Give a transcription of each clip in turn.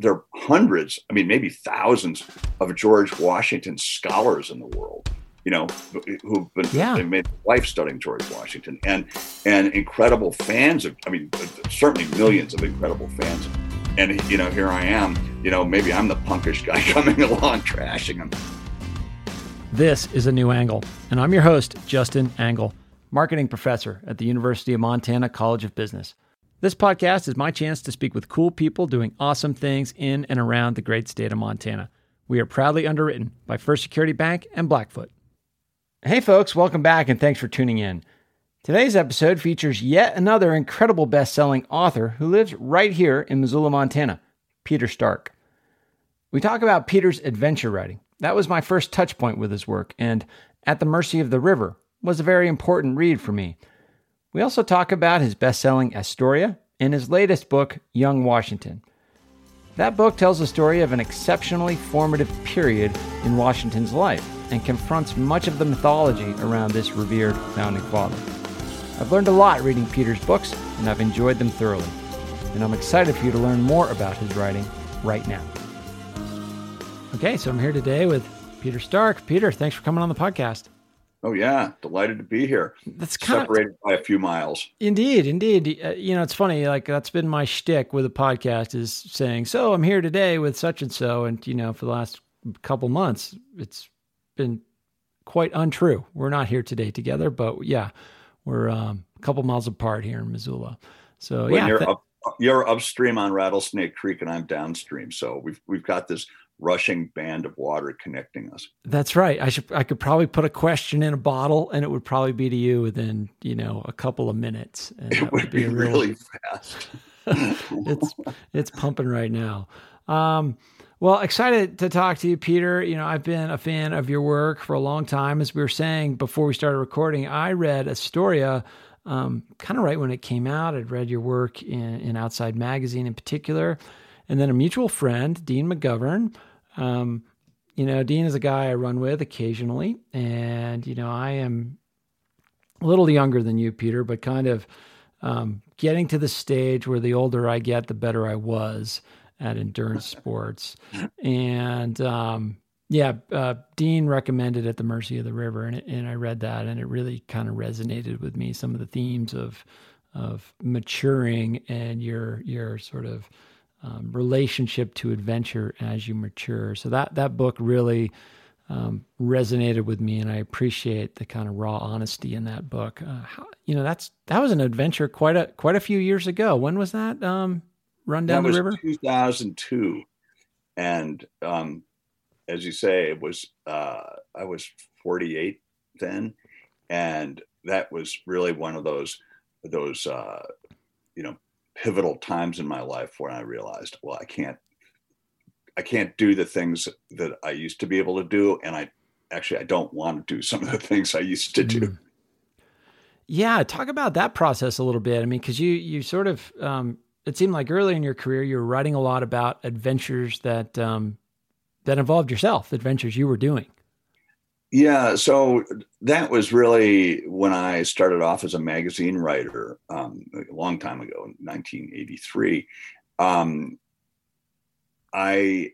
there are hundreds, I mean, maybe thousands of George Washington scholars in the world. You know, who've been Yeah. they made life studying George Washington, and and incredible fans of. I mean, certainly millions of incredible fans. And you know, here I am. You know, maybe I'm the punkish guy coming along trashing him. This is a new angle, and I'm your host, Justin Angle, marketing professor at the University of Montana College of Business. This podcast is my chance to speak with cool people doing awesome things in and around the great state of Montana. We are proudly underwritten by First Security Bank and Blackfoot. Hey, folks, welcome back and thanks for tuning in. Today's episode features yet another incredible best selling author who lives right here in Missoula, Montana, Peter Stark. We talk about Peter's adventure writing. That was my first touch point with his work, and At the Mercy of the River was a very important read for me. We also talk about his best selling Astoria and his latest book, Young Washington. That book tells the story of an exceptionally formative period in Washington's life and confronts much of the mythology around this revered founding father. I've learned a lot reading Peter's books, and I've enjoyed them thoroughly. And I'm excited for you to learn more about his writing right now. Okay, so I'm here today with Peter Stark. Peter, thanks for coming on the podcast. Oh yeah, delighted to be here. That's kind of Separated by a few miles. Indeed, indeed. Uh, you know, it's funny. Like that's been my shtick with a podcast is saying, "So I'm here today with such and so," and you know, for the last couple months, it's been quite untrue. We're not here today together, but yeah, we're um, a couple miles apart here in Missoula. So When yeah, you're up, you're upstream on Rattlesnake Creek, and I'm downstream. So we've we've got this rushing band of water connecting us. that's right. I should. I could probably put a question in a bottle, and it would probably be to you within you know a couple of minutes. And It that would be real- really fast. it's it's pumping right now. Um, well, excited to talk to you, Peter. You know, I've been a fan of your work for a long time. As we were saying before we started recording, I read Astoria um, kind of right when it came out. I'd read your work in, in Outside Magazine in particular, and then a mutual friend, Dean McGovern. Um, you know, Dean is a guy I run with occasionally, and you know, I am a little younger than you, Peter, but kind of um, getting to the stage where the older I get, the better I was at endurance sports. And um, yeah, uh, Dean recommended At the Mercy of the River, and, it, and I read that, and it really kind of resonated with me. Some of the themes of of maturing and your your sort of um, relationship to adventure as you mature. So that that book really um, resonated with me, and I appreciate the kind of raw honesty in that book. Uh, how, you know, that's that was an adventure quite a quite a few years ago. When was that? Um, run down that the was river. 2002, and um, as you say, it was uh, I was 48 then, and that was really one of those those uh, you know pivotal times in my life when I realized, well, I can't I can't do the things that I used to be able to do, and I actually I don't want to do some of the things I used to do. Mm. Yeah, talk about that process a little bit. I mean, because you you sort of um, it seemed like early in your career you were writing a lot about adventures that um, that involved yourself, adventures you were doing. Yeah, so that was really when I started off as a magazine writer um, a long time ago, in 1983. Um, I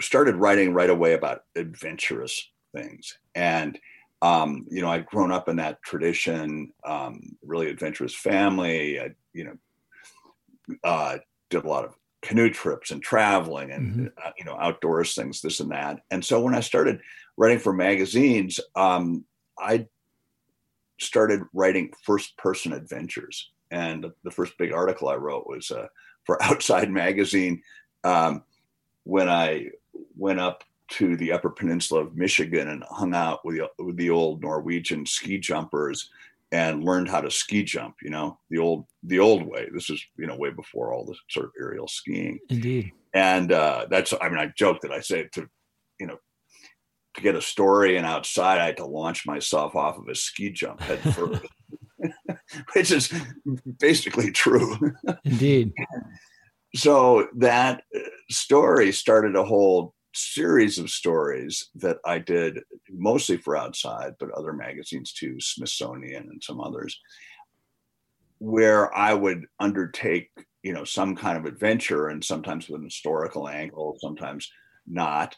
started writing right away about adventurous things. And, um, you know, I'd grown up in that tradition, um, really adventurous family. I, you know, uh, did a lot of canoe trips and traveling and, uh, you know, outdoors things, this and that. And so when I started writing for magazines, um, I started writing first person adventures. And the first big article I wrote was uh, for Outside Magazine um, when I went up to the Upper Peninsula of Michigan and hung out with the, with the old Norwegian ski jumpers and learned how to ski jump. You know, the old the old way. This is you know way before all the sort of aerial skiing. Indeed. And uh, that's I mean I joke that I say to you know to get a story and outside I had to launch myself off of a ski jump head first. Which is basically true. Indeed. so that uh, story started a whole series of stories that I did mostly for outside, but other magazines too, Smithsonian and some others, where I would undertake you know some kind of adventure and sometimes with an historical angle sometimes not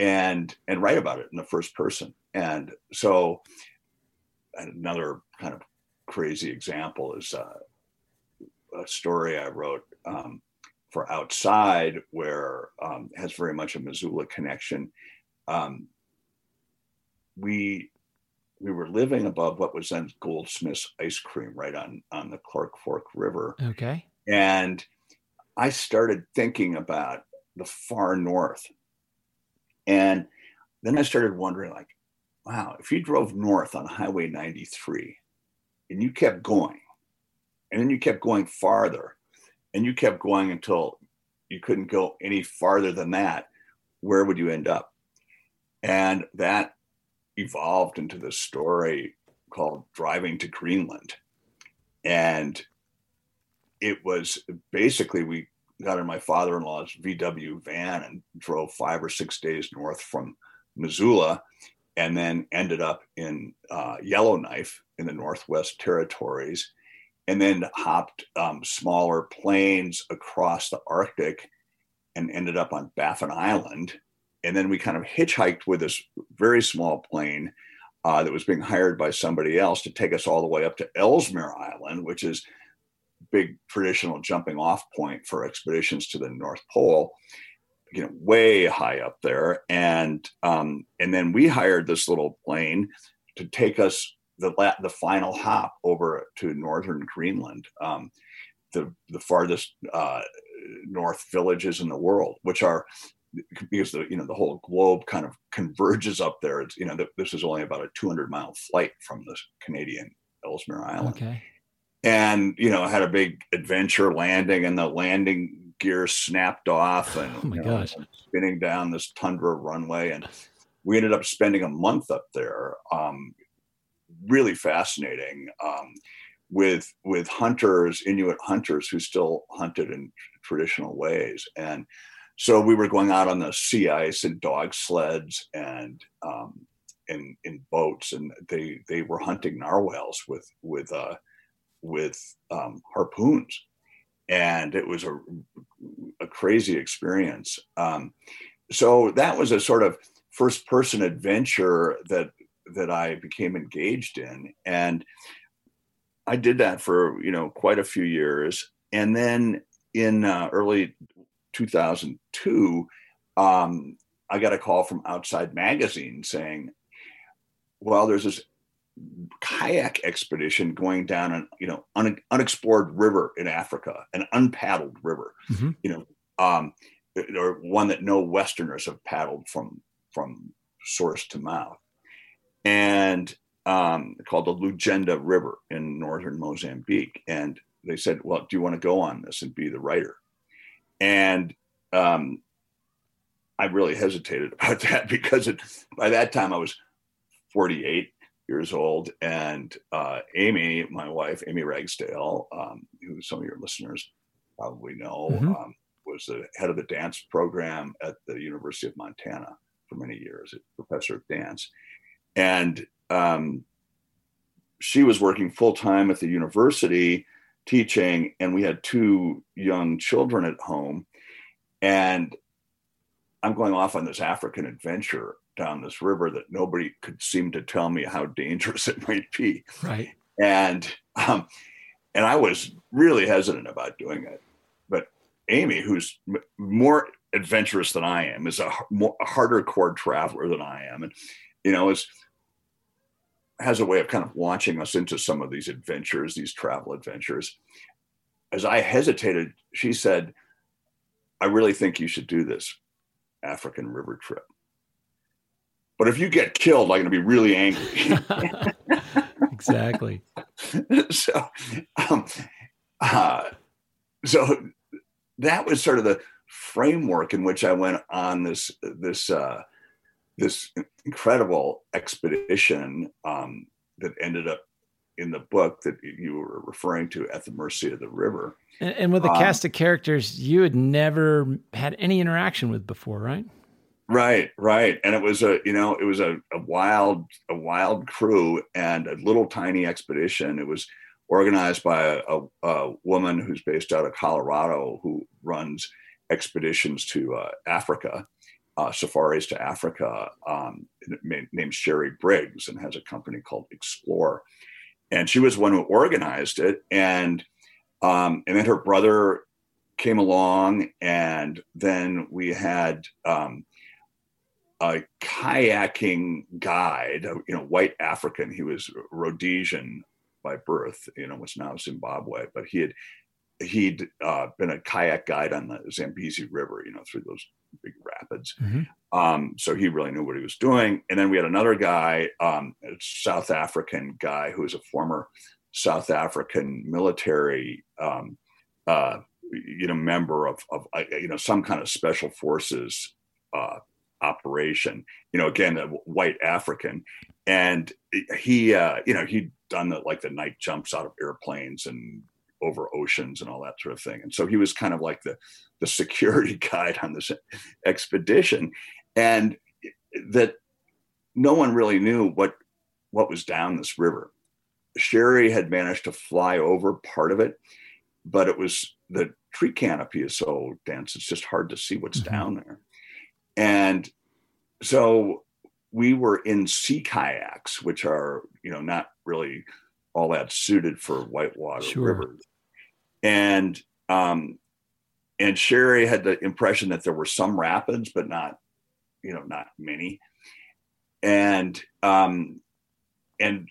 and and write about it in the first person and so another kind of crazy example is uh, a story i wrote um, for outside where um, has very much a missoula connection um, we we were living above what was then Goldsmith's ice cream right on on the Clark Fork River. Okay. And I started thinking about the far north. And then I started wondering like, wow, if you drove north on Highway 93 and you kept going, and then you kept going farther, and you kept going until you couldn't go any farther than that, where would you end up? And that evolved into this story called Driving to Greenland. And it was basically we got in my father-in-law's VW van and drove five or six days north from Missoula, and then ended up in uh, Yellowknife in the Northwest Territories, and then hopped um, smaller planes across the Arctic, and ended up on Baffin Island, and then we kind of hitchhiked with this very small plane uh, that was being hired by somebody else to take us all the way up to Ellesmere Island, which is big traditional jumping off point for expeditions to the North Pole, you know, way high up there. And um, and then we hired this little plane to take us the la- the final hop over to northern Greenland, um, the the farthest uh, north villages in the world, which are because the you know the whole globe kind of converges up there. It's you know this is only about a 200 mile flight from the Canadian Ellesmere Island. Okay. And you know had a big adventure landing, and the landing gear snapped off, and oh my you know, gosh, spinning down this tundra runway, and we ended up spending a month up there. Um, really fascinating. Um, with with hunters, Inuit hunters who still hunted in traditional ways, and so we were going out on the sea ice and dog sleds and um, in in boats, and they they were hunting narwhals with with uh, with um, harpoons, and it was a a crazy experience. Um, so that was a sort of first person adventure that that I became engaged in, and I did that for you know quite a few years, and then in uh, early 2002, um, I got a call from Outside Magazine saying, "Well, there's this kayak expedition going down an you know un, unexplored river in Africa, an unpaddled river, mm-hmm. you know, um, or one that no Westerners have paddled from from source to mouth, and um, called the Lugenda River in northern Mozambique. And they said, "Well, do you want to go on this and be the writer?" And um, I really hesitated about that because it, by that time I was 48 years old. And uh, Amy, my wife, Amy Ragsdale, um, who some of your listeners probably know, mm-hmm. um, was the head of the dance program at the University of Montana for many years, a professor of dance. And um, she was working full time at the university teaching, and we had two young children at home. And I'm going off on this African adventure down this river that nobody could seem to tell me how dangerous it might be. Right. And um, and I was really hesitant about doing it. But Amy, who's m- more adventurous than I am, is a, more, a harder core traveler than I am, and you know is has a way of kind of launching us into some of these adventures, these travel adventures. As I hesitated, she said, I really think you should do this African river trip. But if you get killed, I'm going to be really angry. exactly. so, um, uh, so that was sort of the framework in which I went on this this uh, this incredible expedition um, that ended up in the book that you were referring to at the mercy of the river. And, and with a um, cast of characters you had never had any interaction with before, right? Right, right. And it was a, you know, it was a, a wild, a wild crew and a little tiny expedition. It was organized by a, a, woman who's based out of Colorado who runs expeditions to uh, Africa, uh, safaris to Africa, um, named Sherry Briggs, and has a company called Explore. And she was one who organized it, and um, and then her brother came along, and then we had um, a kayaking guide, you know, white African. He was Rhodesian by birth, you know, was now Zimbabwe, but he had he'd uh, been a kayak guide on the Zambezi River, you know, through those big rapids. Mm-hmm. Um, so he really knew what he was doing. And then we had another guy, um, a South African guy who was a former South African military, um, uh, you know, member of, of uh, you know, some kind of special forces uh, operation. You know, again, a white African, and he, uh, you know, he'd done the like the night jumps out of airplanes and over oceans and all that sort of thing. And so he was kind of like the the security guide on this expedition, and that no one really knew what what was down this river. Sherry had managed to fly over part of it, but it was the tree canopy is so dense it's just hard to see what's mm-hmm. down there. And so we were in sea kayaks, which are, you know, not really all that suited for whitewater sure. rivers. And um, and Sherry had the impression that there were some rapids, but not, you know, not many. And um, and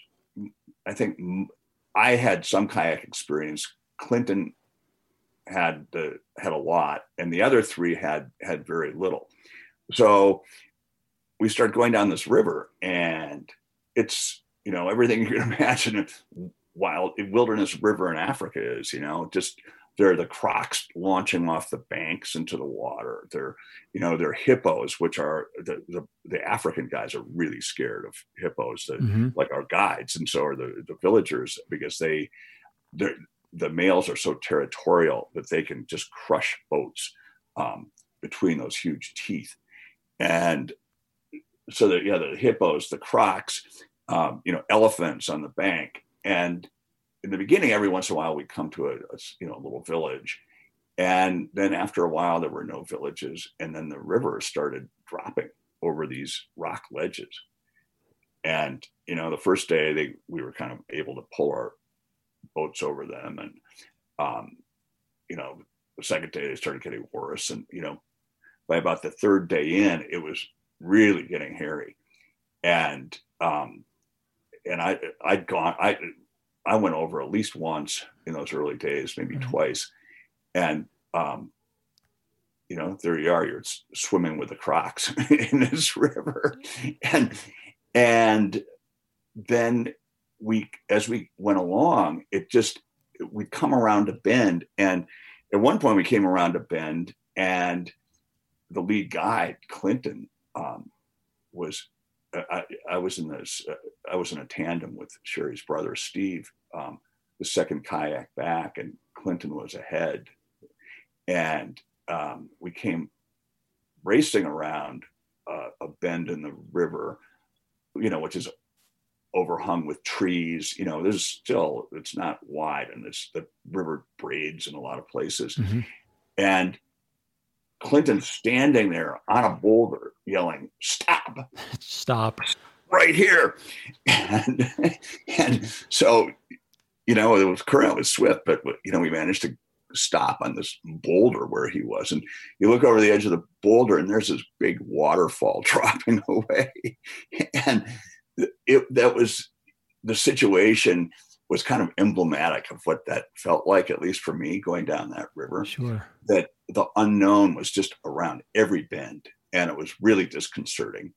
I think I had some kayak experience. Clinton had the had a lot, and the other three had had very little. So we start going down this river, and it's you know everything you can imagine wild wilderness river in Africa is. You know, just there are the crocs launching off the banks into the water. They're you know they're hippos, which are the the, the African guys are really scared of hippos, that, mm-hmm. like our guides, and so are the the villagers because they they're the males are so territorial that they can just crush boats um, between those huge teeth and so the yeah the hippos the crocs um, you know elephants on the bank. And in the beginning every once in a while we'd come to a, a, you know a little village. And then after a while there were no villages. And then the river started dropping over these rock ledges. And you know the first day they we were kind of able to pull our boats over them. And um, you know the second day they started getting worse. And you know by about the third day in, it was really getting hairy. And um, and I I'd gone I I went over at least once in those early days, maybe mm-hmm. twice, and um, you know there you are, you're swimming with the crocs in this river, and and then we as we went along, it just we'd come around a bend, and at one point we came around a bend, and the lead guy, Clinton, um, was I, I, was in this uh, I was in a tandem with Sherry's brother Steve, um, the second kayak back, and Clinton was ahead, and um, we came racing around uh, a bend in the river, you know, which is overhung with trees. You know, there's still it's not wide, and it's the river braids in a lot of places, mm-hmm. and Clinton standing there on a boulder yelling, Stop. Stop. Right here. And, and so, you know, it was current was swift, but, you know, we managed to stop on this boulder where he was. And you look over the edge of the boulder and there's this big waterfall dropping away. And it, that was the situation was kind of emblematic of what that felt like, at least for me going down that river. Sure. That the unknown was just around every bend, and it was really disconcerting.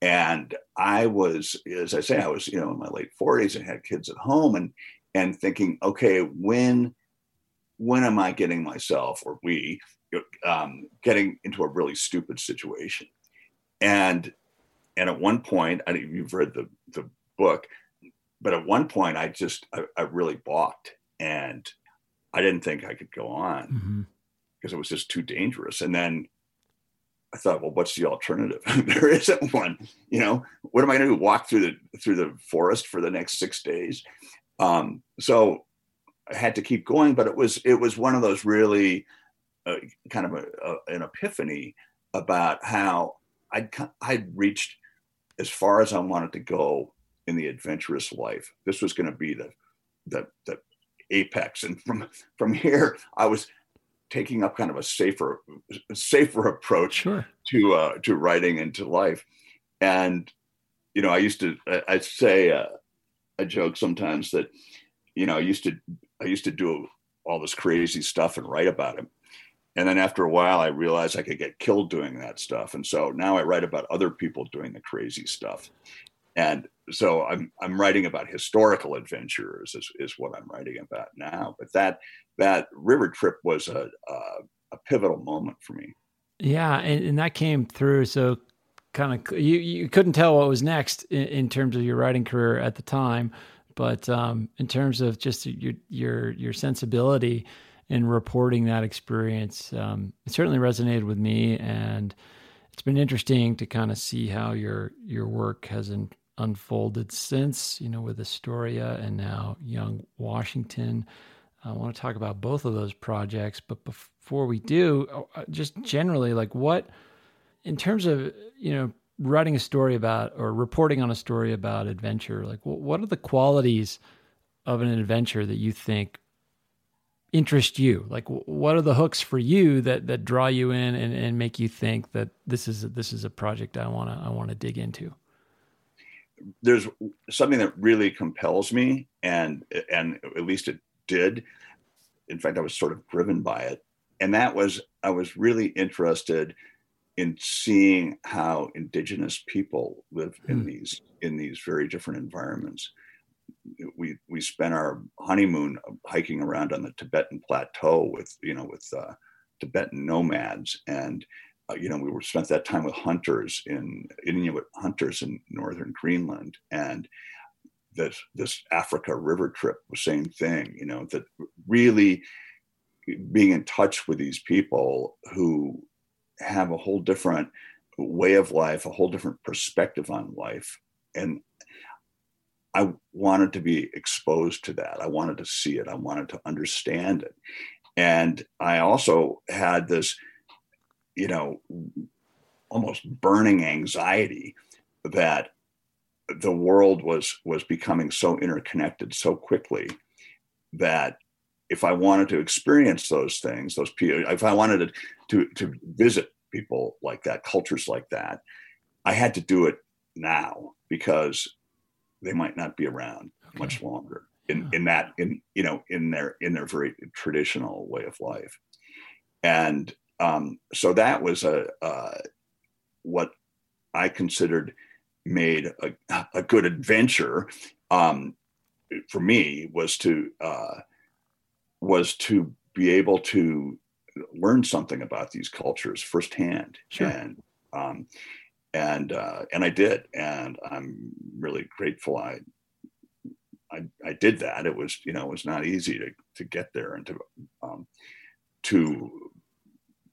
And I was, as I say, I was, you know, in my late 40s and had kids at home and and thinking, okay, when when am I getting myself or we um, getting into a really stupid situation? And and at one point, I you've read the the book but at one point I just I, I, really balked and I didn't think I could go on mm-hmm. Because it was just too dangerous. And then I thought, well, what's the alternative? there isn't one. You know, what am I going to do? Walk through the through the forest for the next six days? Um, so I had to keep going, but it was it was one of those really uh, kind of a, a, an epiphany about how I'd I'd reached as far as I wanted to go in the adventurous life. This was going to be the the the apex, and from from here I was taking up kind of a safer safer approach sure. to uh, to writing and to life. And you know, I used to I, I say uh, I joke sometimes that you know I used to I used to do all this crazy stuff and write about it. And then after a while, I realized I could get killed doing that stuff. And so now I write about other people doing the crazy stuff. And so I'm I'm writing about historical adventurers is, is what I'm writing about now. But that that river trip was a a, a pivotal moment for me. Yeah, and, and that came through. So kind of you you couldn't tell what was next in, in terms of your writing career at the time, but um, in terms of just your your your sensibility in reporting that experience, um, it certainly resonated with me and. It's been interesting to kind of see how your your work has in, unfolded since, you know, with Astoria and now Young Washington. I want to talk about both of those projects, but before we do, uh, just generally, like what, in terms of, you know, writing a story about or reporting on a story about adventure, like what are the qualities of an adventure that you think interest you? Like what are the hooks for you that that draw you in and, and make you think that this is a, this is a project I want to I want to dig into? There's something that really compels me, and and at least it did. In fact, I was sort of driven by it, and that was I was really interested in seeing how indigenous people live in hmm. these in these very different environments. We we spent our honeymoon hiking around on the Tibetan plateau with you know with uh, Tibetan nomads, and Uh, you know, we were spent that time with hunters in Inuit hunters in northern Greenland, and this this Africa river trip, the same thing. You know, that really being in touch with these people who have a whole different way of life, a whole different perspective on life, and I wanted to be exposed to that. I wanted to see it. I wanted to understand it, and I also had this you know, almost burning anxiety that the world was was becoming so interconnected so quickly that if I wanted to experience those things, those people, if I wanted to, to to visit people like that, cultures like that, I had to do it now because they might not be around okay. much longer in, in that in you know in their in their very traditional way of life and um, so that was a uh, what I considered made a, a good adventure um, for me was to uh, was to be able to learn something about these cultures firsthand. Sure. and um, and uh, and I did. And I'm really grateful I, I I did that. It was you know it was not easy to to get there and to um, to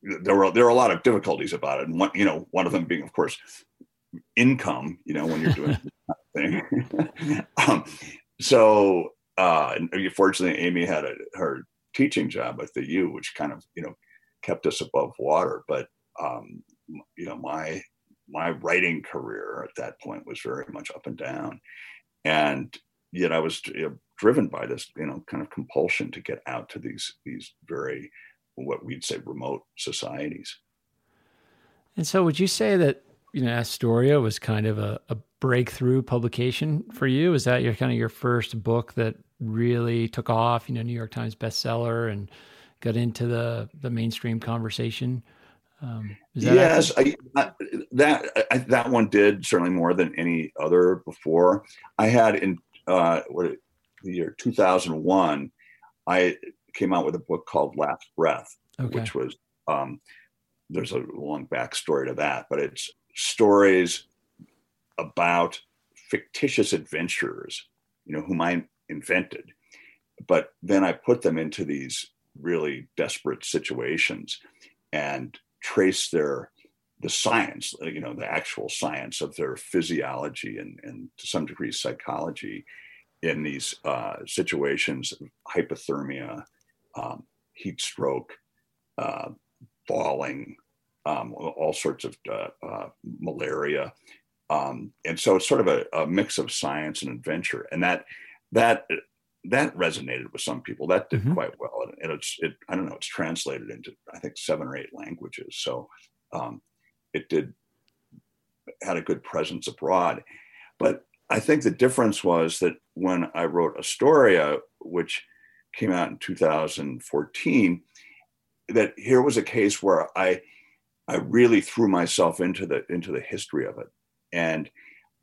there were there were a lot of difficulties about it, and one you know one of them being, of course, income. You know, when you're doing thing. um, so uh, fortunately, Amy had a, her teaching job at the U, which kind of you know kept us above water. But um, you know, my my writing career at that point was very much up and down, and yet I was you know, driven by this you know kind of compulsion to get out to these these very what we'd say remote societies. And so, would you say that you know Astoria was kind of a, a breakthrough publication for you? Is that your kind of your first book that really took off? You know, New York Times bestseller and got into the the mainstream conversation. Um, that yes, I, I, that I, that one did certainly more than any other before. I had in uh, what the year 2001, I came out with a book called Last Breath, okay. which was um, there's a long backstory to that, but it's stories about fictitious adventurers, you know, whom I invented, but then I put them into these really desperate situations and trace their the science, you know, the actual science of their physiology and, and to some degree psychology, in these uh, situations, of hypothermia, um, heat stroke, uh, falling, um, all sorts of uh, uh, malaria. Um, and so it's sort of a, a, mix of science and adventure. And that, that, that resonated with some people. That did mm-hmm. quite well. And it's, it, I don't know, it's translated into, I think, seven or eight languages. So um, it did, had a good presence abroad. But I think the difference was that when I wrote Astoria, which came out in 2014, that here was a case where I I really threw myself into the into the history of it, and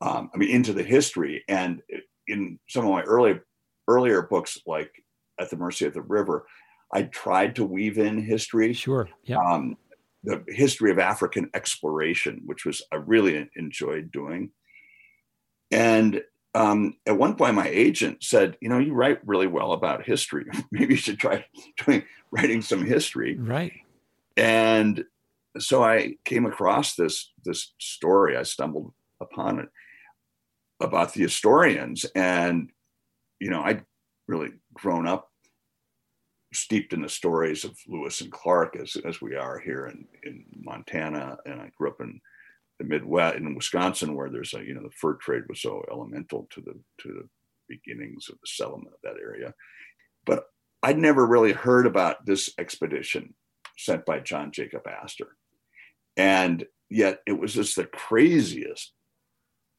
um, I mean into the history. And in some of my early earlier books, like At the Mercy of the River, I tried to weave in history. Sure. Yeah. Um, the history of African exploration, which was I really enjoyed doing. And um, at one point, my agent said, "You know, you write really well about history. Maybe you should try doing writing some history." Right. And so I came across this this story. I stumbled upon it about the Astorians, and you know, I'd really grown up steeped in the stories of Lewis and Clark as as we are here in in Montana, and I grew up in the Midwest in Wisconsin, where there's a you know the fur trade was so elemental to the to the beginnings of the settlement of that area. But I'd never really heard about this expedition sent by John Jacob Astor, and yet it was just the craziest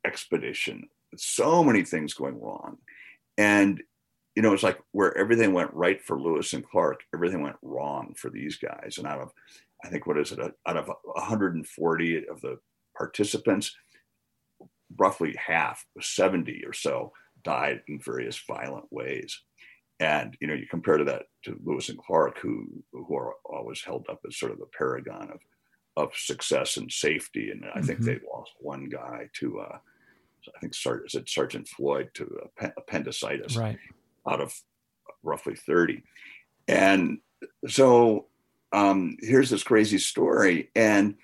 expedition. So many things going wrong, and you know it's like where everything went right for Lewis and Clark, everything went wrong for these guys. And out of I think what is it out of 140 of the participants, roughly half, 70 or so, died in various violent ways. And you know, you compare to that to Lewis and Clark, who who are always held up as sort of the paragon of of success and safety. And I think mm-hmm. they lost one guy to, uh, I think, is it Sergeant Floyd to appendicitis right. out of roughly 30. And so um, here's this crazy story. And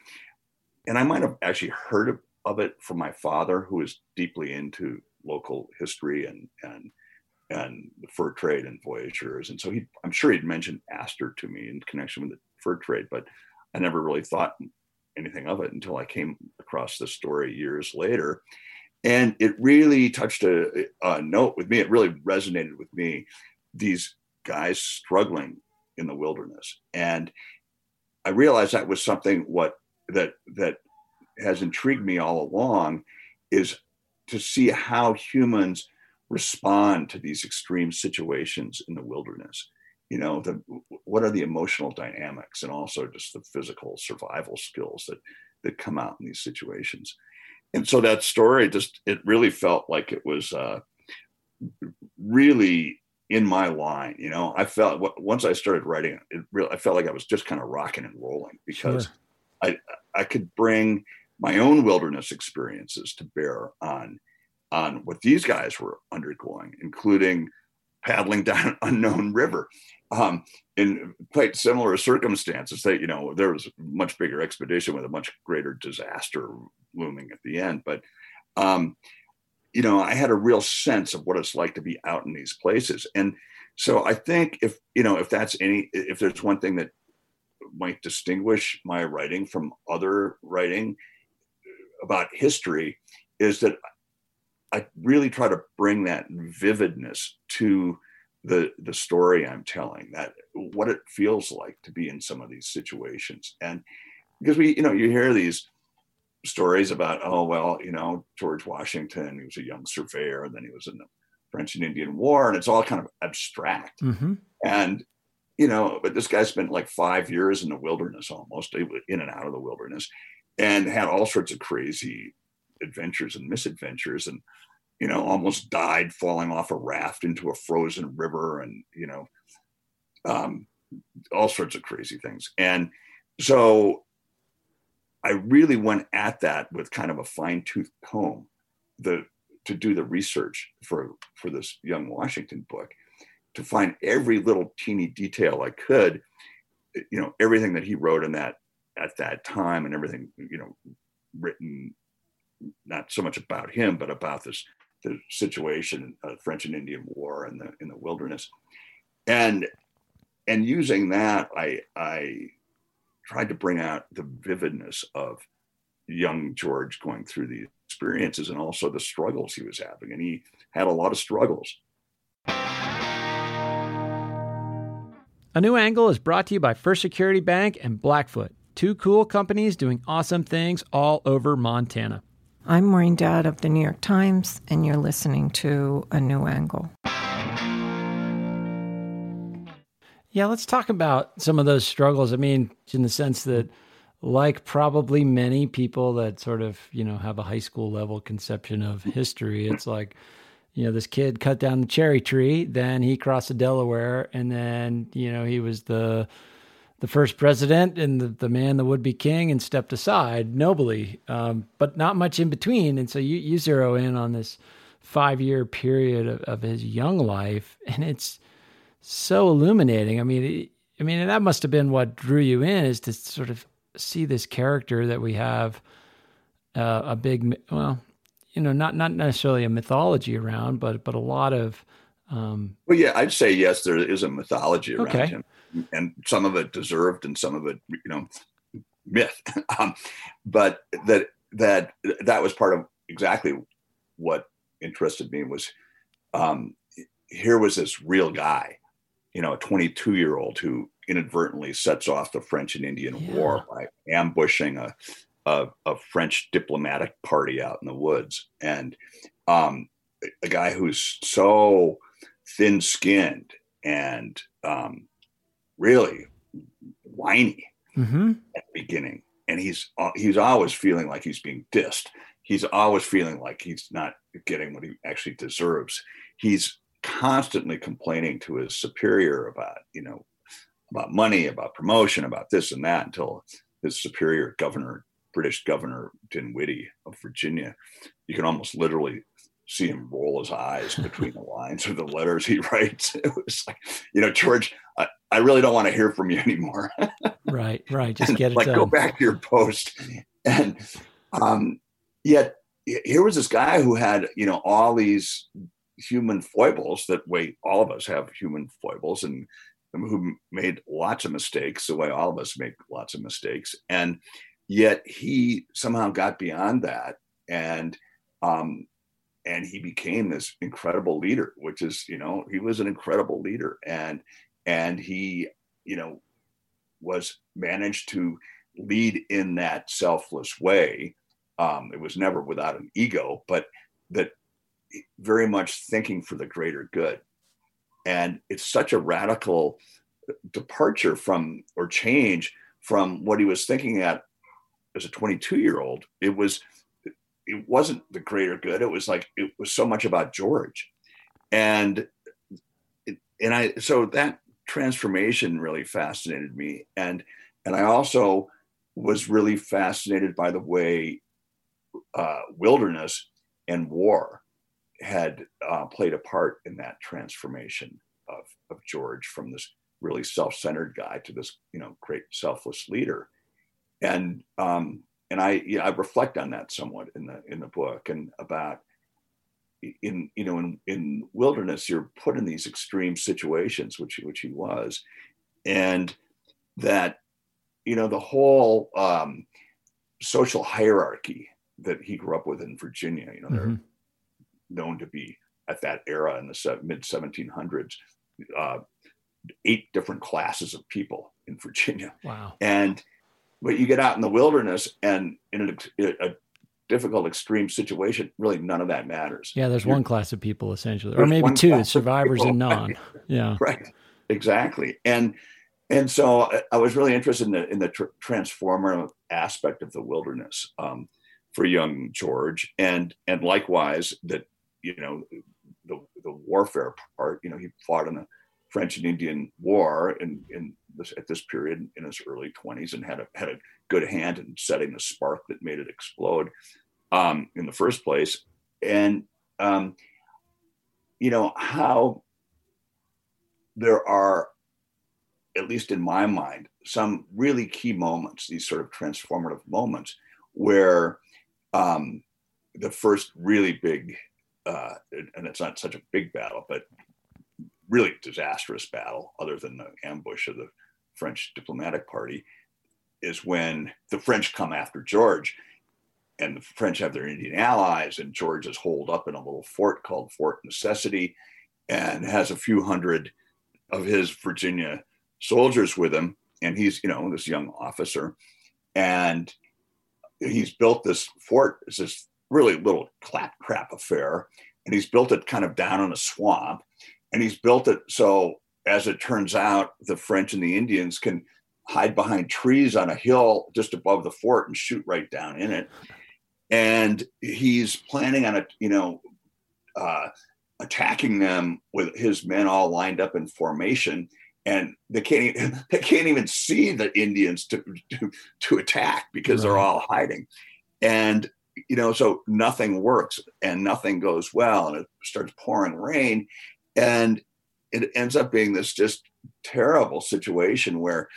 and I might have actually heard of, of it from my father, who is deeply into local history and and and the fur trade and voyageurs. And so he, I'm sure he'd mentioned Astor to me in connection with the fur trade, but I never really thought anything of it until I came across this story years later. And it really touched a, a note with me. It really resonated with me. These guys struggling in the wilderness. And I realized that was something what that that has intrigued me all along is to see how humans respond to these extreme situations in the wilderness. You know the what are the emotional dynamics and also just the physical survival skills that that come out in these situations? And so that story just it really felt like it was uh, really in my line you know? I felt once i started writing it really i felt like i was just kind of rocking and rolling because sure. I, I could bring my own wilderness experiences to bear on on what these guys were undergoing, including paddling down an unknown river um, in quite similar circumstances. That you know there was a much bigger expedition with a much greater disaster looming at the end, but um, you know I had a real sense of what it's like to be out in these places, and so I think if you know if that's any if there's one thing that might distinguish my writing from other writing about history is that I really try to bring that vividness to the the story I'm telling, that what it feels like to be in some of these situations. And because we, you know, you hear these stories about, oh well, you know, George Washington, he was a young surveyor, and then he was in the French and Indian War, and it's all kind of abstract. Mm-hmm. And you know, but this guy spent like five years in the wilderness almost, in and out of the wilderness, and had all sorts of crazy adventures and misadventures, and you know, almost died falling off a raft into a frozen river, and you know, um, all sorts of crazy things. And so, I really went at that with kind of a fine tooth comb, the to do the research for for this young Washington book to find every little teeny detail I could, you know, everything that he wrote in that at that time and everything, you know, written not so much about him, but about this the situation, uh, French and Indian War in the in the wilderness, and and using that, I I tried to bring out the vividness of young George going through the experiences and also the struggles he was having, and he had a lot of struggles. A new angle is brought to you by First Security Bank and Blackfoot, two cool companies doing awesome things all over Montana. I'm Maureen Dowd of the New York Times, and you're listening to A New Angle. Yeah, let's talk about some of those struggles. I mean, in the sense that, like probably many people that sort of, you know, have a high school level conception of history, it's like, you know, this kid cut down the cherry tree, then he crossed the Delaware, and then, you know, he was the the first president and the, the man that would be king and stepped aside nobly, um, but not much in between. And so you, you zero in on this five year period of, of his young life, and it's so illuminating. I mean, I mean, that must have been what drew you in is to sort of see this character that we have uh, a big, well, you know, not not necessarily a mythology around, but but a lot of. Um, well, yeah, I'd say yes. There is a mythology around okay. him, and some of it deserved, and some of it, you know, myth. um, but that that that was part of exactly what interested me was um, here was this real guy you know, a 22 year old who inadvertently sets off the French and Indian yeah. War by ambushing a, a, a, French diplomatic party out in the woods. And um, a guy who's so thin skinned and um, really whiny mm-hmm. at the beginning. And he's uh, he's always feeling like he's being dissed. He's always feeling like he's not getting what he actually deserves. He's constantly complaining to his superior about, you know, about money, about promotion, about this and that until his superior governor, British governor Dinwiddie of Virginia, you can almost literally see him roll his eyes between the lines of the letters he writes. It was like, you know, George, I, I really don't want to hear from you anymore. right, right. Just get it like done. go back to your post. And um, yet here was this guy who had, you know, all these human foibles that way all of us have human foibles and who made lots of mistakes the way all of us make lots of mistakes and yet he somehow got beyond that and um and he became this incredible leader which is you know he was an incredible leader and and he you know was managed to lead in that selfless way um it was never without an ego but that very much thinking for the greater good. And it's such a radical departure from or change from what he was thinking at as a 22 year old. It was, it wasn't the greater good. It was like, it was so much about George. And, and I, so that transformation really fascinated me. And, and I also was really fascinated by the way uh, wilderness and war had uh, played a part in that transformation of, of George from this really self-centered guy to this, you know, great selfless leader. And um, and I you know, I reflect on that somewhat in the in the book and about in you know in in wilderness you're put in these extreme situations which which he was and that you know the whole um, social hierarchy that he grew up with in Virginia you know mm-hmm. there known to be at that era in the mid 1700s uh, eight different classes of people in Virginia. Wow. And but you get out in the wilderness and in a, a difficult extreme situation, really none of that matters. Yeah, there's You're, one class of people essentially, or maybe two survivors and non. Yeah. Right. Exactly. And and so I was really interested in the in the tr- transformative aspect of the wilderness um, for young George, and and likewise that you know, the, the warfare part, you know, he fought in the French and Indian War in, in this, at this period in his early 20s and had a, had a good hand in setting the spark that made it explode um, in the first place. And, um, you know, how there are, at least in my mind, some really key moments, these sort of transformative moments where um, the first really big uh, and it's not such a big battle, but really disastrous battle, other than the ambush of the French diplomatic party, is when the French come after George, and the French have their Indian allies, and George is holed up in a little fort called Fort Necessity, and has a few hundred of his Virginia soldiers with him, and he's you know this young officer, and he's built this fort. It's this really little claptrap affair, and he's built it kind of down in a swamp, and he's built it so as it turns out the French and the Indians can hide behind trees on a hill just above the fort and shoot right down in it. And he's planning on a you know uh, attacking them with his men all lined up in formation and they can't even, they can't even see the Indians to to, to attack because right. they're all hiding, and you know so nothing works and nothing goes well and it starts pouring rain, and it ends up being this just terrible situation where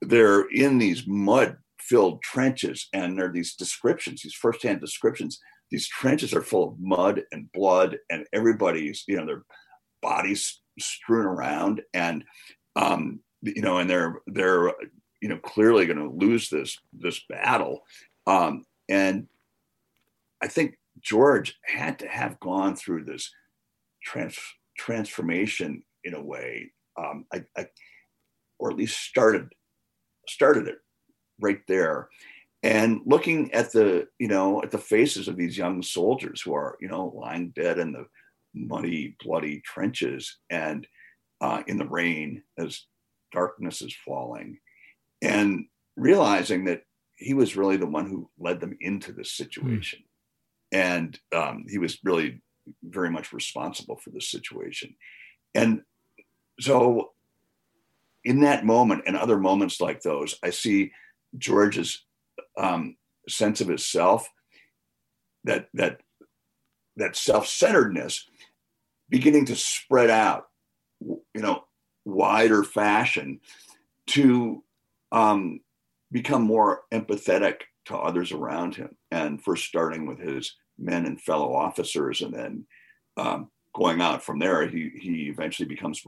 they're in these mud filled trenches and there are these descriptions these firsthand descriptions. These trenches are full of mud and blood and everybody's you know their bodies strewn around and um, you know, and they're they're you know clearly going to lose this this battle, um, and I think George had to have gone through this trans- transformation in a way, um, I, I, or at least started started it right there and looking at the you know at the faces of these young soldiers who are you know lying dead in the muddy bloody trenches and uh, in the rain as darkness is falling, and realizing that he was really the one who led them into this situation. Mm. And um, he was really very much responsible for this situation. And so, in that moment and other moments like those, I see George's um, sense of himself, that that that self-centeredness, beginning to spread out you know, wider fashion to um, become more empathetic to others around him. And first starting with his men and fellow officers, and then um, going out from there, he, he eventually becomes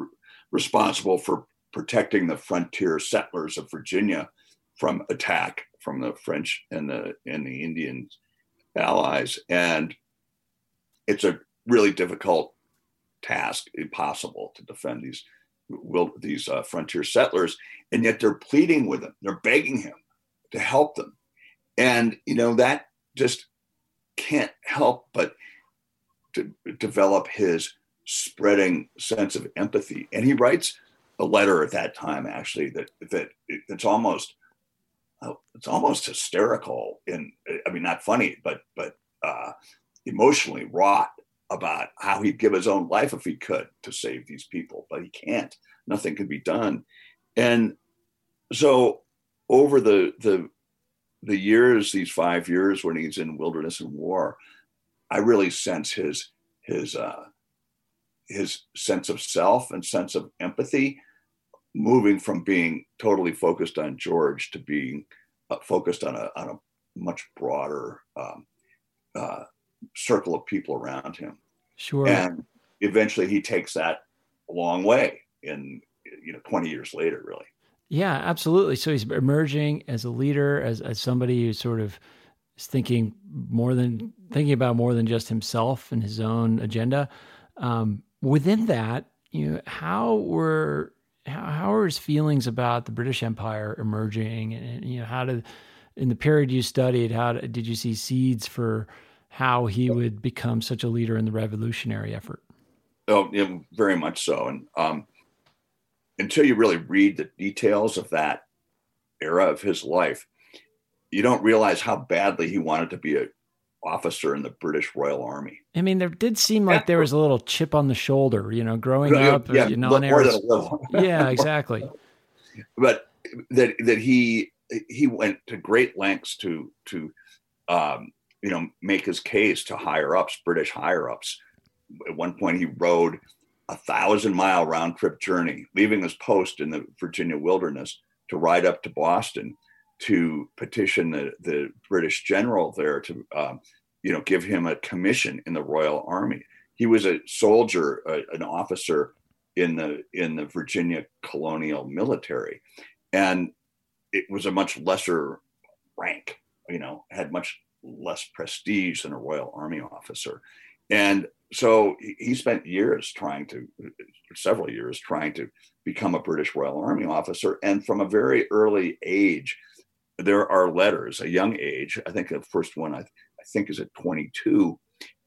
responsible for protecting the frontier settlers of Virginia from attack from the French and the and the Indian allies. And it's a really difficult task impossible to defend these will these uh, frontier settlers. And yet they're pleading with him. They're begging him to help them. And you know that just can't help but to develop his spreading sense of empathy and he writes a letter at that time actually that that it's almost uh, it's almost hysterical in i mean not funny but but uh, emotionally wrought about how he'd give his own life if he could to save these people, but he can't. Nothing can be done. And so over the the the years, these five years when he's in wilderness and war, I really sense his his uh, his sense of self and sense of empathy moving from being totally focused on George to being uh, focused on a on a much broader um, uh, circle of people around him. Sure. And eventually he takes that a long way in, you know, 20 years later, really. Yeah, absolutely. So he's emerging as a leader, as, as somebody who sort of is thinking more than thinking about more than just himself and his own agenda. Um, within that, you know, how were how, how are his feelings about the British Empire emerging, and, you know, how did in the period you studied, how did you see seeds for how he would become such a leader in the revolutionary effort. Oh, yeah, very much so. And um, until you really read the details of that era of his life, you don't realize how badly he wanted to be an officer in the British Royal Army. I mean, there did seem like there was a little chip on the shoulder, you know, growing up. Yeah, you know, more than a little. yeah, exactly. But that that he he went to great lengths to to um, you know, make his case to higher ups, British higher ups. At one point, he rode a thousand mile round trip journey, leaving his post in the Virginia wilderness to ride up to Boston to petition the, the British general there to, um, you know, give him a commission in the Royal Army. he was a soldier, an officer in the in the Virginia colonial military, and it was a much lesser rank. You know, had much less prestige than a Royal Army officer, and so he spent years trying to, several years trying to become a British Royal Army officer, and from a very early age, there are letters, a young age. I think the first one I, I think is at 22,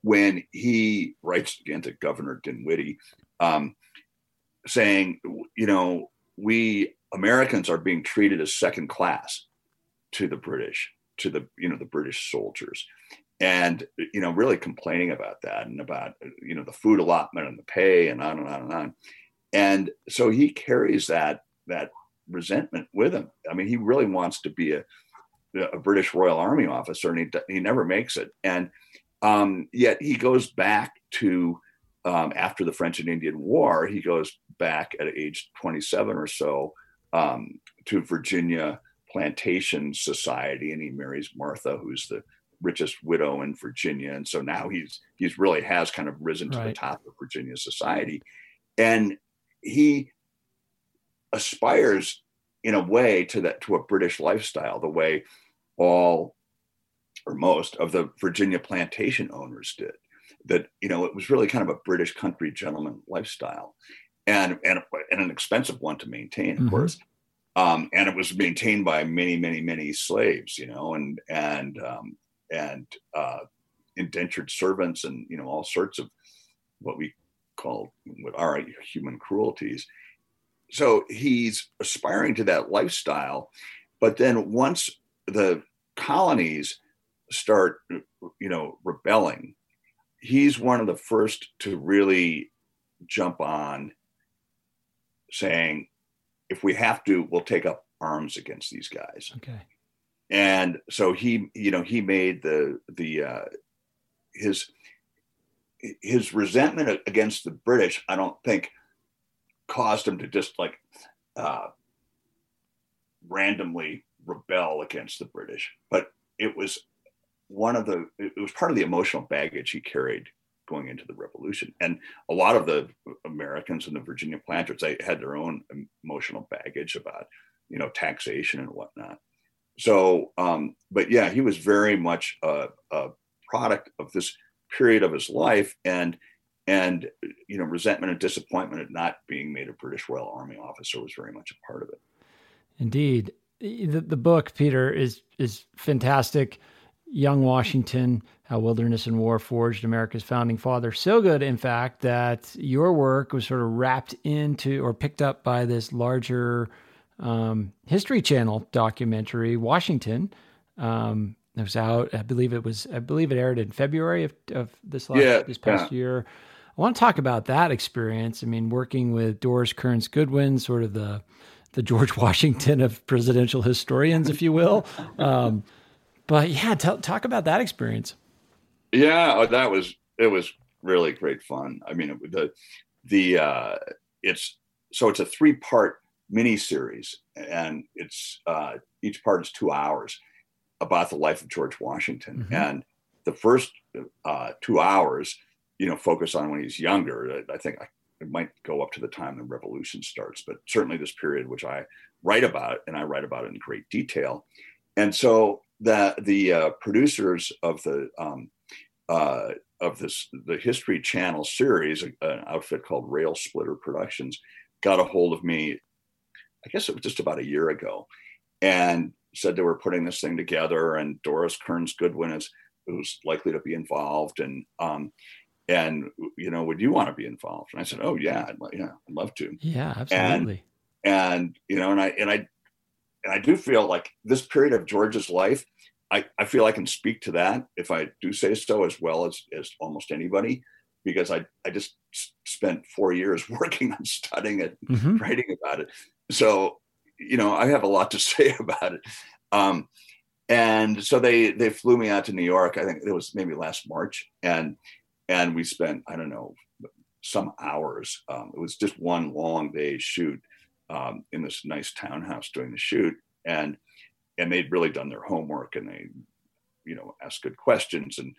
when he writes again to Governor Dinwiddie, um, saying, you know, we Americans are being treated as second class to the British, to the you know the British soldiers, and you know really complaining about that and about you know the food allotment and the pay and on and on and on, and so he carries that that resentment with him. I mean, he really wants to be a a British Royal Army officer, and he he never makes it, and um, yet he goes back to um, after the French and Indian War, he goes back at age 27 or so um, to Virginia Plantation Society, and he marries Martha, who's the richest widow in Virginia, and so now he's he's really has kind of risen to right. the top of Virginia society, and he aspires in a way to that to a British lifestyle, the way all or most of the Virginia plantation owners did that you know it was really kind of a British country gentleman lifestyle, and and, and an expensive one to maintain, of mm-hmm. course. Um, and it was maintained by many, many, many slaves, you know, and and um, and uh, indentured servants, and you know all sorts of what we call what are human cruelties. So he's aspiring to that lifestyle, but then once the colonies start, you know, rebelling he's one of the first to really jump on saying, if we have to, we'll take up arms against these guys. Okay. And so he, you know, he made the the uh, his his resentment against the British. I don't think caused him to just like uh, randomly rebel against the British, but it was one of the it was part of the emotional baggage he carried going into the revolution. And a lot of the americans and the virginia planters they had their own emotional baggage about you know taxation and whatnot. So um but yeah he was very much a, a product of this period of his life. And and you know resentment and disappointment at not being made a british royal army officer was very much a part of it indeed the, the book peter is is fantastic Young Washington, How Wilderness and War Forged America's Founding Father. So good, in fact, that your work was sort of wrapped into or picked up by this larger um, History Channel documentary, Washington. Um, it was out, I believe it was, I believe it aired in February of, of this last, yeah, this past yeah. year. I want to talk about that experience. I mean, working with Doris Kearns Goodwin, sort of the the George Washington of presidential historians, if you will. Um, but yeah, t- talk about that experience. Yeah, oh, that was it was really great fun. I mean, it, the the uh, it's so it's a three part mini series, and it's uh, each part is two hours about the life of George Washington, mm-hmm. and the first uh, two hours, you know, focus on when he's younger. I think I, it might go up to the time the revolution starts, but certainly this period, which I write about, and I write about it in great detail. And so that the uh, producers of the um, uh, of this the History Channel series, an outfit called Rail Splitter Productions, got a hold of me. I guess it was just about a year ago, and said they were putting this thing together, and Doris Kearns Goodwin is who's likely to be involved, and um, and you know, would you want to be involved? And I said, oh yeah, I'd, yeah, I'd love to. Yeah, absolutely. And, and you know, and I and I and I do feel like this period of George's life, I, I feel I can speak to that if I do say so as well as, as almost anybody, because I, I just spent four years working on studying it, mm-hmm. writing about it. So, you know, I have a lot to say about it. Um, and so they they flew me out to New York. I think it was maybe last March, and and we spent I don't know some hours. Um, it was just one long day shoot, um, in this nice townhouse doing the shoot, and and they'd really done their homework and they, you know, asked good questions and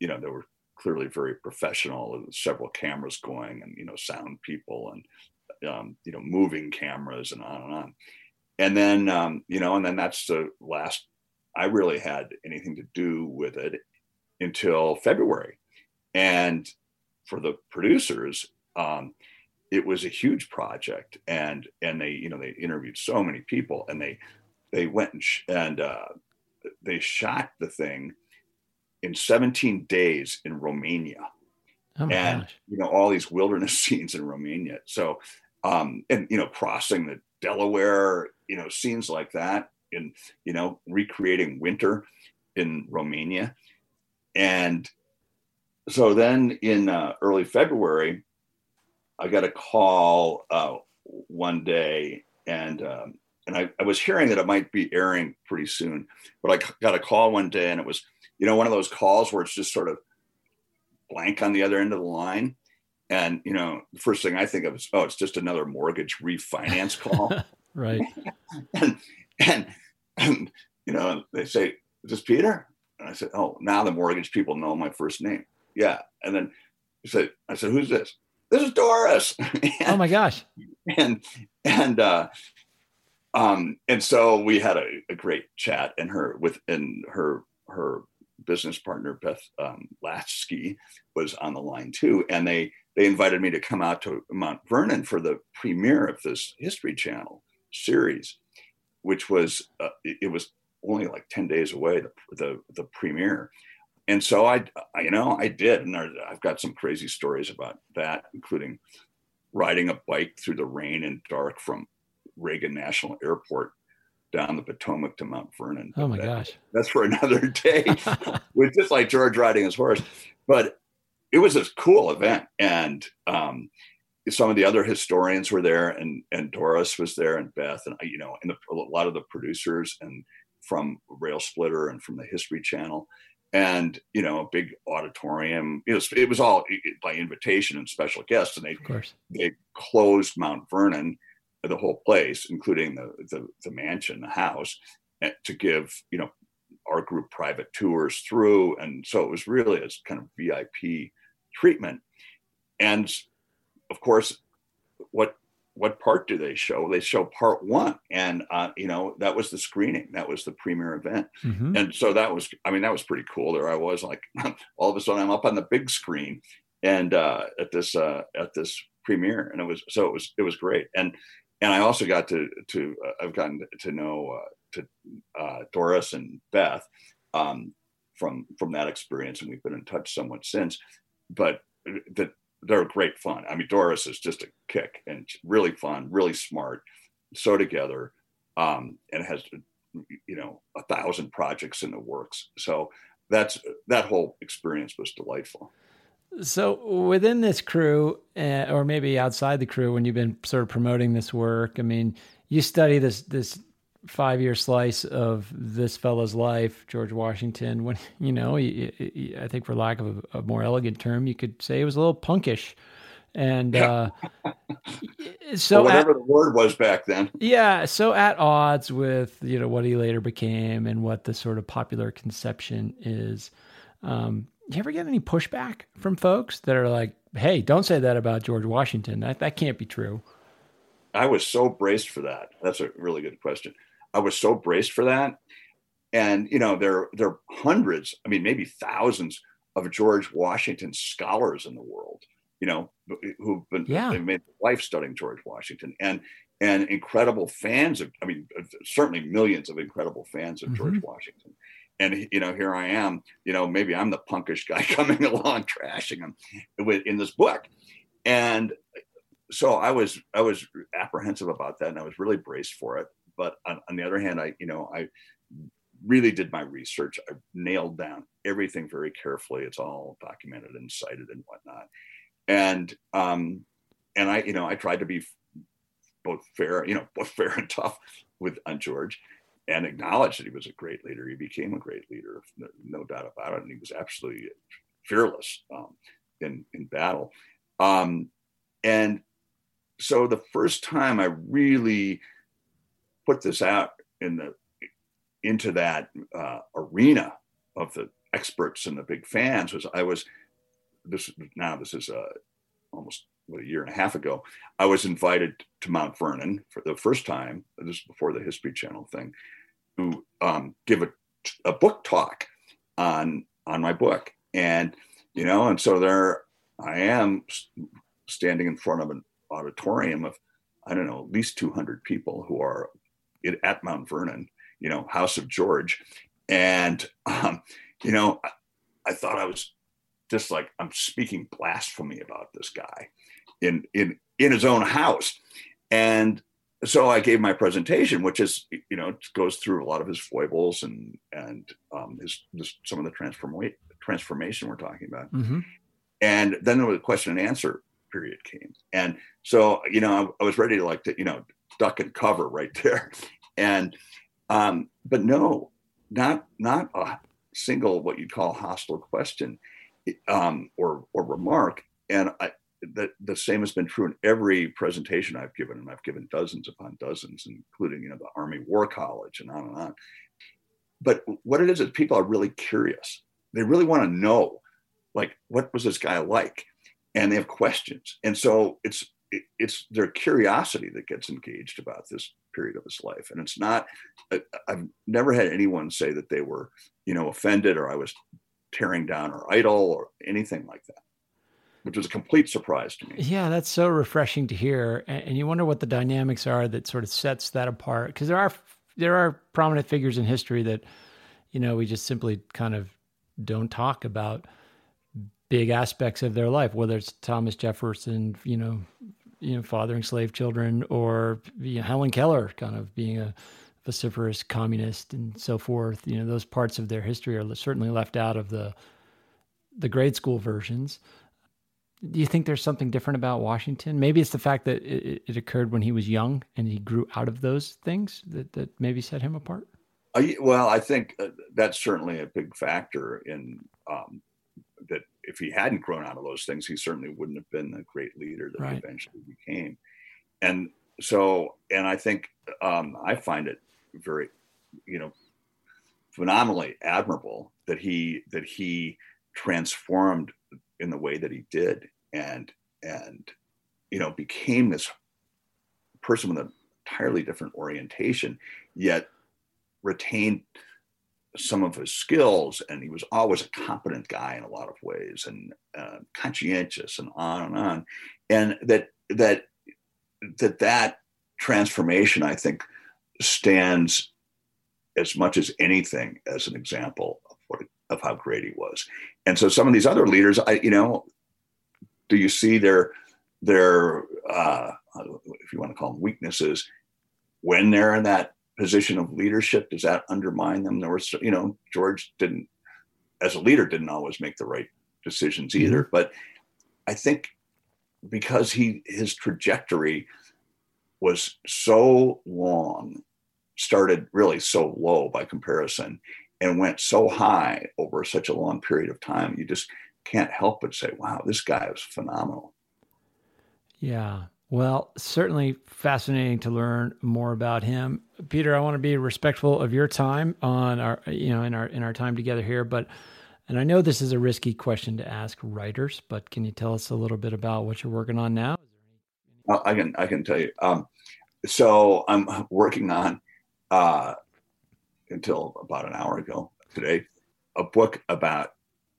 you know there were clearly very professional, several cameras going, and you know, sound people and um, you know, moving cameras and on and on. And then um, you know, and then that's the last I really had anything to do with it until February. And for the producers, um, it was a huge project, and and they you know they interviewed so many people, and they they went and, sh- and uh, they shot the thing in 17 days in Romania. Oh and gosh. you know all these wilderness scenes in Romania. So um, and you know crossing the Delaware, you know scenes like that, and you know recreating winter in Romania, and so then in uh, early February, I got a call uh, one day, and um, and I, I, was hearing that it might be airing pretty soon, but I got a call one day, and it was you know one of those calls where it's just sort of blank on the other end of the line, and you know the first thing I think of is oh it's just another mortgage refinance call, right? and, and and you know they say is this Peter? And I said oh now the mortgage people know my first name, yeah, and then he said I said who's this? This is Doris. and, oh my gosh! And and uh, um, and so we had a, a great chat, and her with and her her business partner Beth um, Laski was on the line too, and they they invited me to come out to Mount Vernon for the premiere of this History Channel series, which was uh, it, it, was only like ten days away the the, the premiere, and so I, I, you know I did, and I've got some crazy stories about that, including riding a bike through the rain and dark from Reagan National Airport down the Potomac to Mount Vernon. Oh my that, gosh. That's for another day. with just like George riding his horse. But it was a cool event. And um, some of the other historians were there and, and Doris was there and Beth and, you know, and the, a lot of the producers and from Rail Splitter and from the History Channel and you know a big auditorium. It was, it was all by invitation and special guests and they of they closed mount vernon the whole place, including the, the, the mansion, the house, eh, to give you know our group private tours through, and so it was really a kind of VIP treatment. And of course, what what part do they show? They show part one, and uh, you know that was the screening, that was the premiere event, mm-hmm. and so that was, I mean, that was pretty cool. There I was, like, all of a sudden I'm up on the big screen, and uh, at this uh, at this premiere, and it was so it was it was great, and and I also got to to uh, I've gotten to know uh, to uh, Doris and Beth um, from from that experience, and we've been in touch somewhat since. But that they're great fun. I mean, Doris is just a kick and really fun, really smart, so together, um, and has you know a thousand projects in the works. So that's that whole experience was delightful. So within this crew, uh, or maybe outside the crew, when you've been sort of promoting this work, I mean, you study this this five year slice of this fellow's life, George Washington. When you know, he, he, I think for lack of a, a, more elegant term, you could say he was a little punkish, and uh, so whatever at, the word was back then. Yeah, so at odds with you know what he later became and what the sort of popular conception is. Um, you ever get any pushback from folks that are like, "Hey, don't say that about George Washington. That that can't be true." I was so braced for that. That's a really good question. I was so braced for that, and you know, there there are hundreds, I mean, maybe thousands of George Washington scholars in the world. You know, who've been yeah. they've made life studying George Washington, and and incredible fans of. I mean, certainly millions of incredible fans of mm-hmm. George Washington and you know here i am you know maybe i'm the punkish guy coming along trashing him in this book and so i was i was apprehensive about that and i was really braced for it but on, on the other hand i you know i really did my research i nailed down everything very carefully it's all documented and cited and whatnot and um and i you know i tried to be both fair you know both fair and tough with on george and acknowledged that he was a great leader. He became a great leader, no, no doubt about it. And he was absolutely fearless um, in, in battle. Um, and so the first time I really put this out in the into that uh, arena of the experts and the big fans was I was this now this is uh, almost what, a year and a half ago. I was invited to Mount Vernon for the first time. This is before the History Channel thing, to um, give a, a book talk on on my book, and you know, and so there I am standing in front of an auditorium of I don't know at least 200 people who are at Mount Vernon, you know, House of George, and um, you know, I, I thought I was just like I'm speaking blasphemy about this guy in in in his own house, and so I gave my presentation, which is you know goes through a lot of his foibles and and um, his, his some of the transformation transformation we're talking about, mm-hmm. and then the question and answer period came, and so you know I, I was ready to like to you know duck and cover right there, and um, but no, not not a single what you'd call hostile question um, or or remark, and I, the, the same has been true in every presentation I've given, and I've given dozens upon dozens, including you know the Army War College and on and on. But what it is is people are really curious. They really want to know, like, what was this guy like, and they have questions, and so it's it's their curiosity that gets engaged about this period of his life, and it's not. I've never had anyone say that they were, you know, offended or I was tearing down or idol or anything like that which was a complete surprise to me. Yeah, that's so refreshing to hear, and you wonder what the dynamics are that sort of sets that apart. Because there are there are prominent figures in history that you know we just simply kind of don't talk about big aspects of their life, whether it's Thomas Jefferson, you know, you know, fathering slave children, or you know, Helen Keller, kind of being a vociferous communist and so forth. You know, those parts of their history are certainly left out of the the grade school versions do you think there's something different about Washington? Maybe it's the fact that it, it occurred when he was young and he grew out of those things that, that maybe set him apart. Uh, well, I think uh, that's certainly a big factor in um. If he hadn't grown out of those things, he certainly wouldn't have been the great leader that right. he eventually became. And so, and I think um, I find it very, you know, phenomenally admirable that he that he transformed in the way that he did and and you know became this person with an entirely different orientation yet retained some of his skills and he was always a competent guy in a lot of ways and uh, conscientious and on and on. And that that that that transformation i think stands as much as anything as an example of what of how great he was. And so some of these other leaders, I you know, do you see their their uh, if you want to call them weaknesses when they're in that position of leadership? Does that undermine them? There was you know George didn't as a leader didn't always make the right decisions mm-hmm. either, but I think because he his trajectory was so long started really so low by comparison and went so high over such a long period of time, you just can't help but say, wow, this guy is phenomenal. Yeah. Well, certainly fascinating to learn more about him. Peter, I want to be respectful of your time on our, you know, in our in our time together here, but and I know this is a risky question to ask writers, but can you tell us a little bit about what you're working on now? Well, I can I can tell you. Um, so I'm working on uh, until about an hour ago today, a book about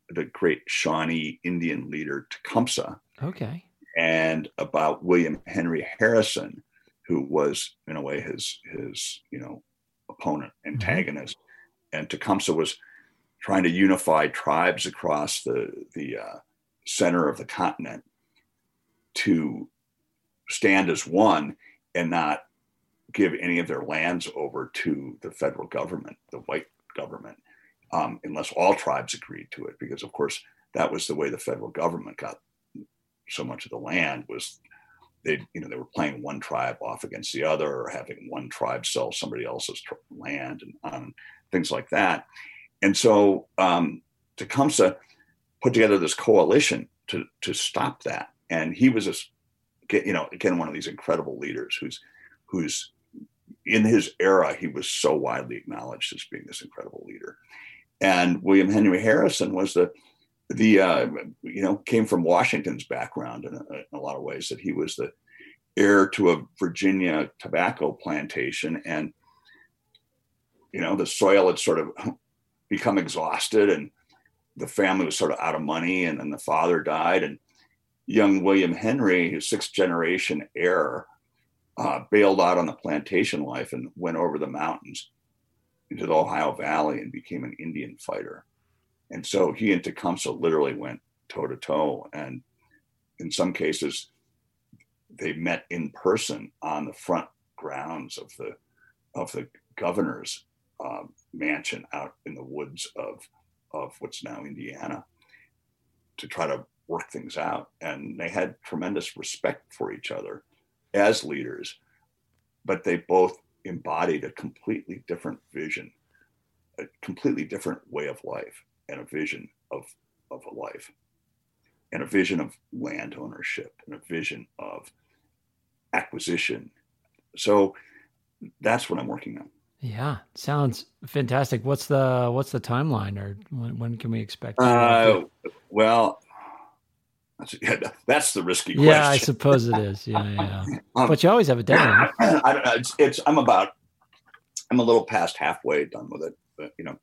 the great Shawnee Indian leader Tecumseh. Okay. And about William Henry Harrison, who was in a way his his you know opponent, mm-hmm. antagonist, mm-hmm. and Tecumseh was trying to unify tribes across the the uh, center of the continent to stand as one and not give any of their lands over to the federal government, the white government, um, unless all tribes agreed to it. Because of course, that was the way the federal government got so much of the land was they, you know, they were playing one tribe off against the other, or having one tribe sell somebody else's land, and um, things like that. And so um, Tecumseh put together this coalition to to stop that. And he was a, you know, again one of these incredible leaders who's who's in his era, he was so widely acknowledged as being this incredible leader. And William Henry Harrison was the the uh, you know came from Washington's background in a, in a, lot of ways that he was the heir to a Virginia tobacco plantation and you know the soil had sort of become exhausted and the family was sort of out of money and then the father died and young William Henry his sixth generation heir uh, bailed out on the plantation life and went over the mountains into the Ohio Valley and became an Indian fighter and so he and Tecumseh literally went toe to toe. And in some cases, they met in person on the front grounds of the of the governor's uh, mansion out in the woods of of what's now Indiana to try to work things out. And they had tremendous respect for each other as leaders, but they both embodied a completely different vision, a completely different way of life and a vision of, of a life and a vision of land ownership and a vision of acquisition. So that's what I'm working on. Yeah, sounds fantastic. What's the what's the timeline, or when, when can we expect? Uh, well, that's, yeah, that's the risky question. Yeah, I suppose it is. Yeah, yeah. um, but you always have a deadline. I, it's, it's, I'm about I'm a little past halfway done with it. But, you know,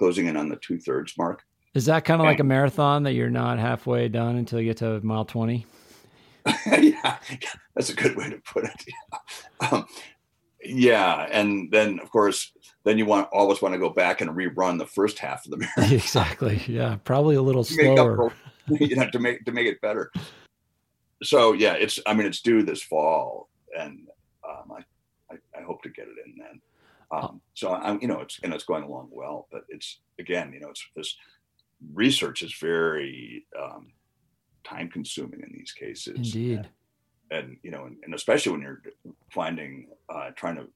closing in on the two thirds mark. Is that kind of like a marathon that you're not halfway done until you get to mile 20? yeah, that's a good way to put it. Yeah. Um, yeah. And then, of course, then you want always want to go back and rerun the first half of the marathon. exactly. Yeah. Probably a little slower. you know, to make to make it better. So yeah, it's I mean it's due this fall, and um, I, I, I hope to get it in then. Um, so I'm, you know, it's and it's going along well, but it's again, you know, it's this research is very um, time consuming in these cases. Indeed. And, and you know, and, and, especially when you're finding, uh, trying to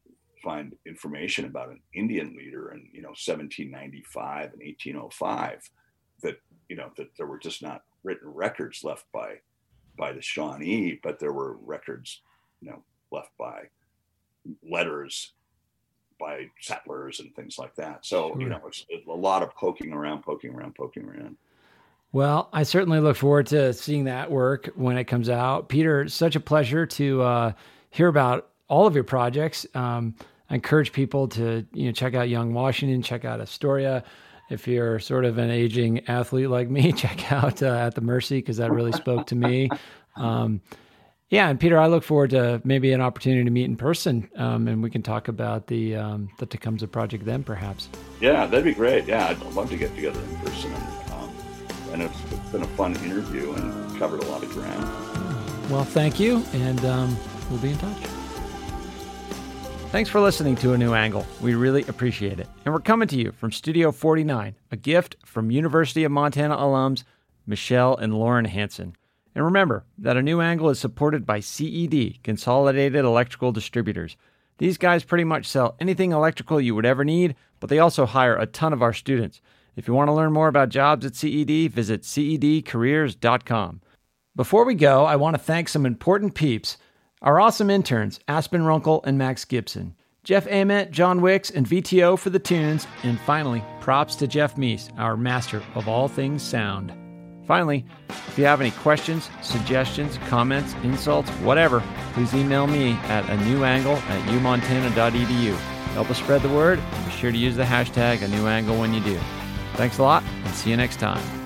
find information about an Indian leader in, you know, 1795 and 1805, that, you know, that there were just not written records left by, by the Shawnee, but there were records, you know, left by letters by settlers and things like that. So sure. you know, it's, it's, a lot of poking around, poking around, poking around. Well, I certainly look forward to seeing that work when it comes out. Peter, such a pleasure to uh, hear about all of your projects. Um, I encourage people to you know check out Young Washington, check out Astoria. If you're sort of an aging athlete like me, check out uh, at the Mercy because that really spoke to me. Um, yeah, and Peter, I look forward to maybe an opportunity to meet in person, um, and we can talk about the um, the Tecumseh project then, perhaps. Yeah, that'd be great. Yeah, I'd love to get together in person, and, um, and it's, been a fun interview and covered a lot of ground. Well, thank you, and um, we'll be in touch. Thanks for listening to A New Angle. We really appreciate it. And we're coming to you from Studio 49, a gift from University of Montana alums Michelle and Lauren Hanson. And remember that a new angle is supported by CED, Consolidated Electrical Distributors. These guys pretty much sell anything electrical you would ever need, but they also hire a ton of our students. If you want to learn more about jobs at CED, visit cedcareers.com. Before we go, I want to thank some important peeps our awesome interns, Aspen Runkle and Max Gibson, Jeff Ament, John Wicks, and VTO for the tunes, and finally, props to Jeff Meese, our master of all things sound. Finally, if you have any questions, suggestions, comments, insults, whatever, please email me at a new angle at umontana.edu. Help us spread the word be sure to use the hashtag a new angle when you do. Thanks a lot and see you next time.